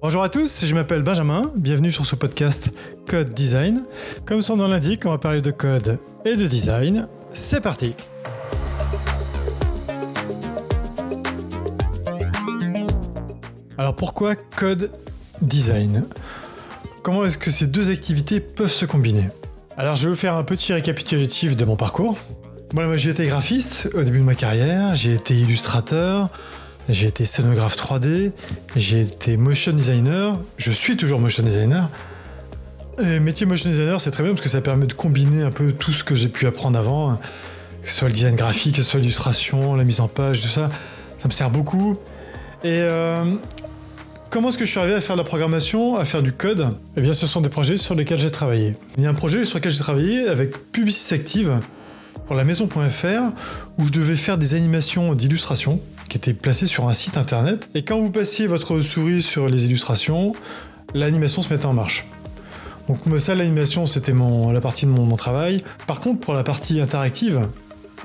Bonjour à tous, je m'appelle Benjamin, bienvenue sur ce podcast Code Design. Comme son nom l'indique, on va parler de code et de design. C'est parti Alors pourquoi code design? Comment est-ce que ces deux activités peuvent se combiner? Alors je vais vous faire un petit récapitulatif de mon parcours. moi j'ai été graphiste au début de ma carrière, j'ai été illustrateur, j'ai été scénographe 3D, j'ai été motion designer, je suis toujours motion designer. Et métier motion designer, c'est très bien parce que ça permet de combiner un peu tout ce que j'ai pu apprendre avant, que ce soit le design graphique, que ce soit l'illustration, la mise en page, tout ça. Ça me sert beaucoup. Et euh, comment est-ce que je suis arrivé à faire de la programmation, à faire du code? Eh bien, ce sont des projets sur lesquels j'ai travaillé. Il y a un projet sur lequel j'ai travaillé avec Publicis Active pour la maison.fr où je devais faire des animations d'illustration qui était placé sur un site internet. Et quand vous passiez votre souris sur les illustrations, l'animation se mettait en marche. Donc ça, l'animation, c'était la partie de mon, travail. Par contre, pour la partie interactive,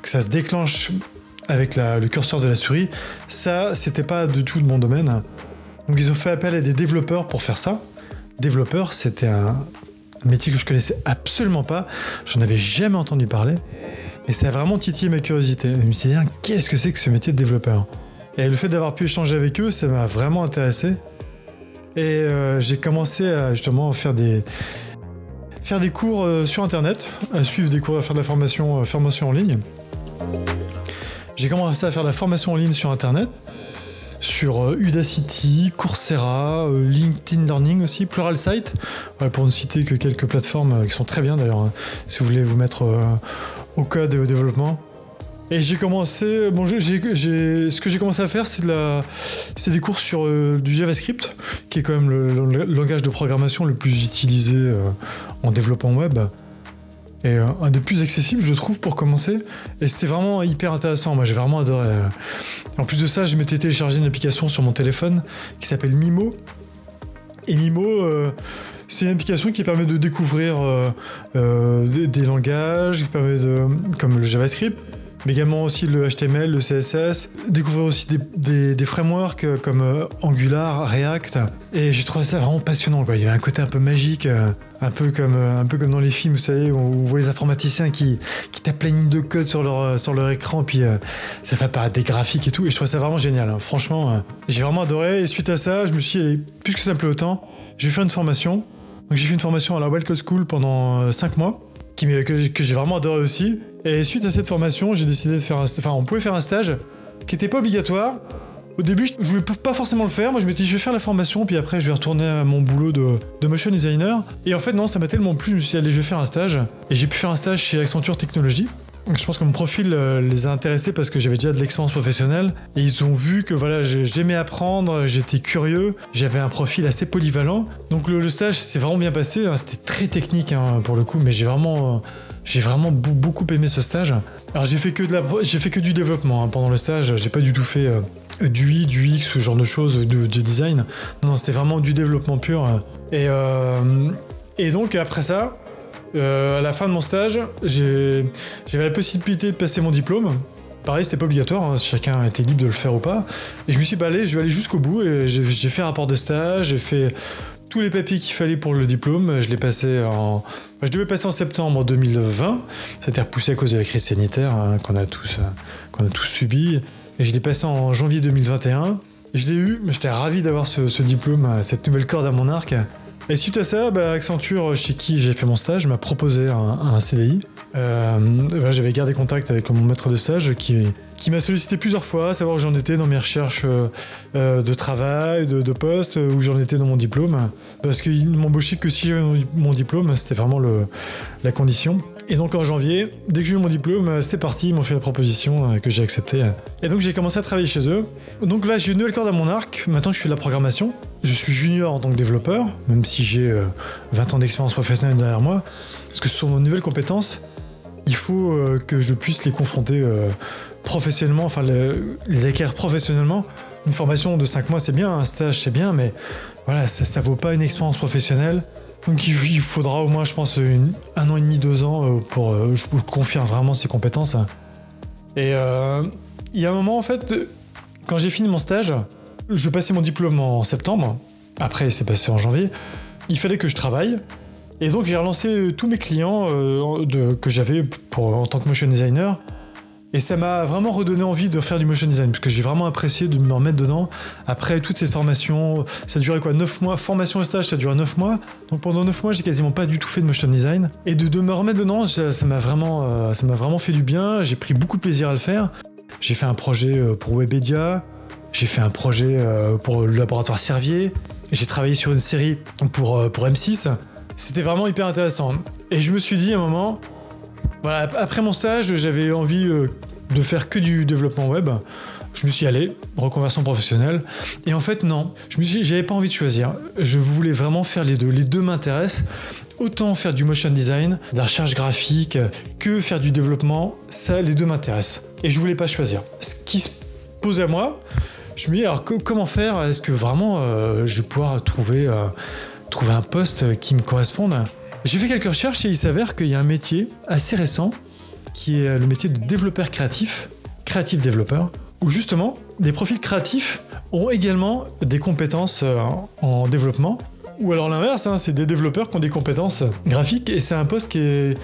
que ça se déclenche avec le curseur de la souris, ça, c'était pas du tout de mon domaine. Donc ils ont fait appel à des développeurs pour faire ça. Développeur, c'était un métier que je connaissais absolument pas. J'en avais jamais entendu parler. Et ça a vraiment titillé ma curiosité. Je me suis dit, qu'est-ce que c'est que ce métier de développeur Et le fait d'avoir pu échanger avec eux, ça m'a vraiment intéressé. Et euh, j'ai commencé à justement faire des, faire des cours euh, sur Internet, à suivre des cours, à faire de la formation, euh, formation en ligne. J'ai commencé à faire de la formation en ligne sur Internet, sur Udacity, Coursera, LinkedIn Learning aussi, Pluralsight, pour ne citer que quelques plateformes qui sont très bien d'ailleurs, hein, si vous voulez vous mettre au code et au développement. Et j'ai commencé, bon, j'ai, ce que j'ai commencé à faire, c'est, de des cours sur euh, du JavaScript, qui est quand même le, langage de programmation le plus utilisé euh, en développement web. Et euh, un des plus accessibles, je trouve, pour commencer. Et c'était vraiment hyper intéressant. Moi, j'ai vraiment adoré. En plus de ça, je m'étais téléchargé une application sur mon téléphone qui s'appelle Mimo. Et Mimo, c'est une application qui permet de découvrir euh, euh, des, langages, comme le JavaScript, mais également aussi le HTML, le CSS, découvrir aussi des, frameworks euh, comme Angular, React. Et j'ai trouvé ça vraiment passionnant. Il y avait un côté un peu magique, un peu comme, un peu comme dans les films, vous savez, où on voit les informaticiens qui, tapent plein de code sur leur, écran, puis ça fait apparaître des graphiques et tout. Et je trouvais ça vraiment génial. Hein. Franchement, j'ai vraiment adoré. Et suite à ça, je me suis dit, puisque ça me plaît autant, je vais faire une formation j'ai fait une formation à la Welcome School pendant 5 euh, mois, que, j'ai vraiment adoré aussi. Et suite à cette formation, j'ai décidé de faire un, enfin, on pouvait faire un stage qui n'était pas obligatoire. Au début, je voulais pas forcément le faire. Moi, je m'étais dit, je vais faire la formation, puis après, je vais retourner à mon boulot de, motion designer. Et en fait, non, ça m'a tellement plu, je me suis dit, allez, je vais faire un stage. Et j'ai pu faire un stage chez Accenture Technologies. Je pense que mon profil euh, les a intéressés parce que j'avais déjà de l'expérience professionnelle et ils ont vu que voilà, j'aimais apprendre, j'étais curieux, j'avais un profil assez polyvalent. Donc le, stage s'est vraiment bien passé, hein. c'était très technique hein, pour le coup, mais j'ai vraiment, j'ai vraiment beaucoup aimé ce stage. Alors j'ai fait que j'ai fait que du développement hein, pendant le stage, j'ai pas du tout fait euh, du I, du X, ce genre de choses, de, design. Non, c'était vraiment du développement pur. Et, euh, et donc après ça, euh, à la fin de mon stage, j'avais la possibilité de passer mon diplôme. Pareil, c'était pas obligatoire, hein, chacun était libre de le faire ou pas. Et je me suis dit, bah, allez, je vais aller jusqu'au bout. Et j'ai fait un rapport de stage, j'ai fait tous les papiers qu'il fallait pour le diplôme. Je l'ai passé en. je devais passer en septembre 2020. Ça a été repoussé à cause de la crise sanitaire hein, qu'on a tous, euh, qu'on a tous subi. Et je l'ai passé en janvier 2021. Je l'ai eu, j'étais ravi d'avoir ce, ce, diplôme, cette nouvelle corde à mon arc. Et suite à ça, bah, Accenture, chez qui j'ai fait mon stage, m'a proposé un, CDI. Euh, j'avais gardé contact avec mon maître de stage qui, m'a sollicité plusieurs fois, savoir où j'en étais dans mes recherches euh, euh, de travail, de, poste, où j'en étais dans mon diplôme. Parce qu'il ne m'embauchait que si j'avais mon diplôme, c'était vraiment la condition. Et donc en janvier, dès que j'ai eu mon diplôme, c'était parti, ils m'ont fait la proposition que j'ai acceptée. Et donc j'ai commencé à travailler chez eux. Donc là, j'ai une nouvelle corde à mon arc. Maintenant, je fais de la programmation. Je suis junior en tant que développeur, même si j'ai 20 ans d'expérience professionnelle derrière moi. Parce que sont nos nouvelles compétences. Il faut que je puisse les confronter professionnellement, enfin les acquérir professionnellement. Une formation de 5 mois c'est bien, un stage c'est bien, mais voilà, ça, ne vaut pas une expérience professionnelle. Donc il, faudra au moins, je pense, un an et demi, deux ans euh, pour euh, je vous confirme vraiment ces compétences. Et euh, il y a un moment en fait, quand j'ai fini mon stage, je passais mon diplôme en septembre. après c'est passé en janvier, il fallait que je travaille. Et donc j'ai relancé tous mes clients que j'avais en tant que motion designer et ça m'a vraiment redonné envie de faire du motion design, parce que j'ai vraiment apprécié de me remettre dedans. Après toutes ces formations, ça durait quoi 9 mois? Formation et stage, ça durait 9 mois. Donc pendant 9 mois, j'ai quasiment pas du tout fait de motion design. Et de, me remettre dedans, ça m'a vraiment, euh, vraiment fait du bien. J'ai pris beaucoup de plaisir à le faire. J'ai fait un projet euh, pour Webedia. J'ai fait un projet euh, pour le laboratoire Servier. J'ai travaillé sur une série pour, pour M6. C'était vraiment hyper intéressant. Et je me suis dit à un moment, voilà, après mon stage, j'avais envie euh, de faire que du développement web. Je me suis allé, reconversion professionnelle. Et en fait, non, je j'avais pas envie de choisir. Je voulais vraiment faire les deux. Les deux m'intéressent. Autant faire du motion design, de la recherche graphique, que faire du développement, ça, les deux m'intéressent. Et je voulais pas choisir. Ce qui se pose à moi, je me dis alors comment faire? Est-ce que vraiment euh, je vais pouvoir euh, trouver un poste qui me corresponde? J'ai fait quelques recherches et il s'avère qu'il y a un métier assez récent qui est le métier de développeur créatif, créatif développeur, où justement des profils créatifs ont également des compétences euh, en développement. Ou alors l'inverse, hein, c'est des développeurs qui ont des compétences graphiques et c'est un poste qui est,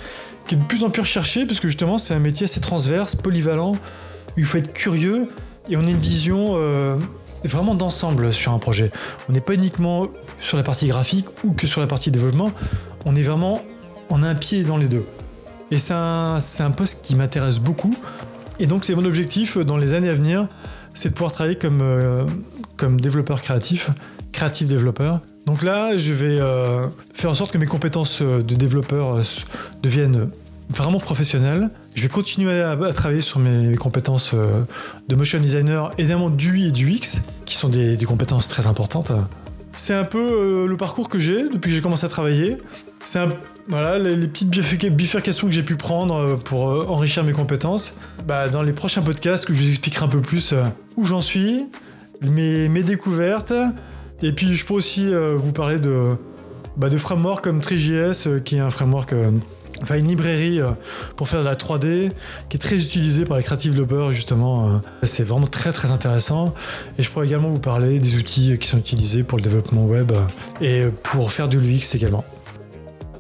de plus en plus recherché parce que justement c'est un métier assez transverse, polyvalent, où il faut être curieux et on a une vision euh, vraiment d'ensemble sur un projet. On n'est pas uniquement sur la partie graphique ou que sur la partie développement, on est vraiment en un pied dans les deux. Et c'est un, poste qui m'intéresse beaucoup. Et donc c'est mon objectif dans les années à venir, c'est de pouvoir travailler comme, euh, comme développeur créatif, créatif développeur. Donc là, je vais euh, faire en sorte que mes compétences de développeur euh, deviennent vraiment professionnelles. Je vais continuer à, travailler sur mes, compétences de motion designer, évidemment du UI et du X, qui sont des compétences très importantes. C'est un peu le parcours que j'ai depuis que j'ai commencé à travailler. C'est voilà, les, petites bifurcations que j'ai pu prendre euh, pour euh, enrichir mes compétences. Bah, dans les prochains podcasts, que je vous expliquerai un peu plus euh, où j'en suis, mes, découvertes. Et puis, je peux aussi vous parler de, bah, de frameworks comme TriJS, qui est un framework, enfin une librairie pour faire de la 3D, qui est très utilisée par les creative developers, justement. C'est vraiment très très intéressant. Et je pourrais également vous parler des outils qui sont utilisés pour le développement web et pour faire de l'UX également.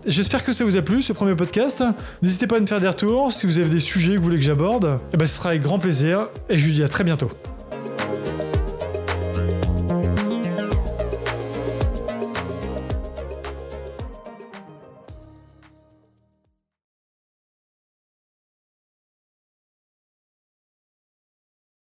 J'espère que ça vous a plu ce premier podcast. N'hésitez pas à me faire des retours. Si vous avez des sujets que vous voulez que j'aborde, eh ben, ce sera avec grand plaisir. Et je vous dis à très bientôt.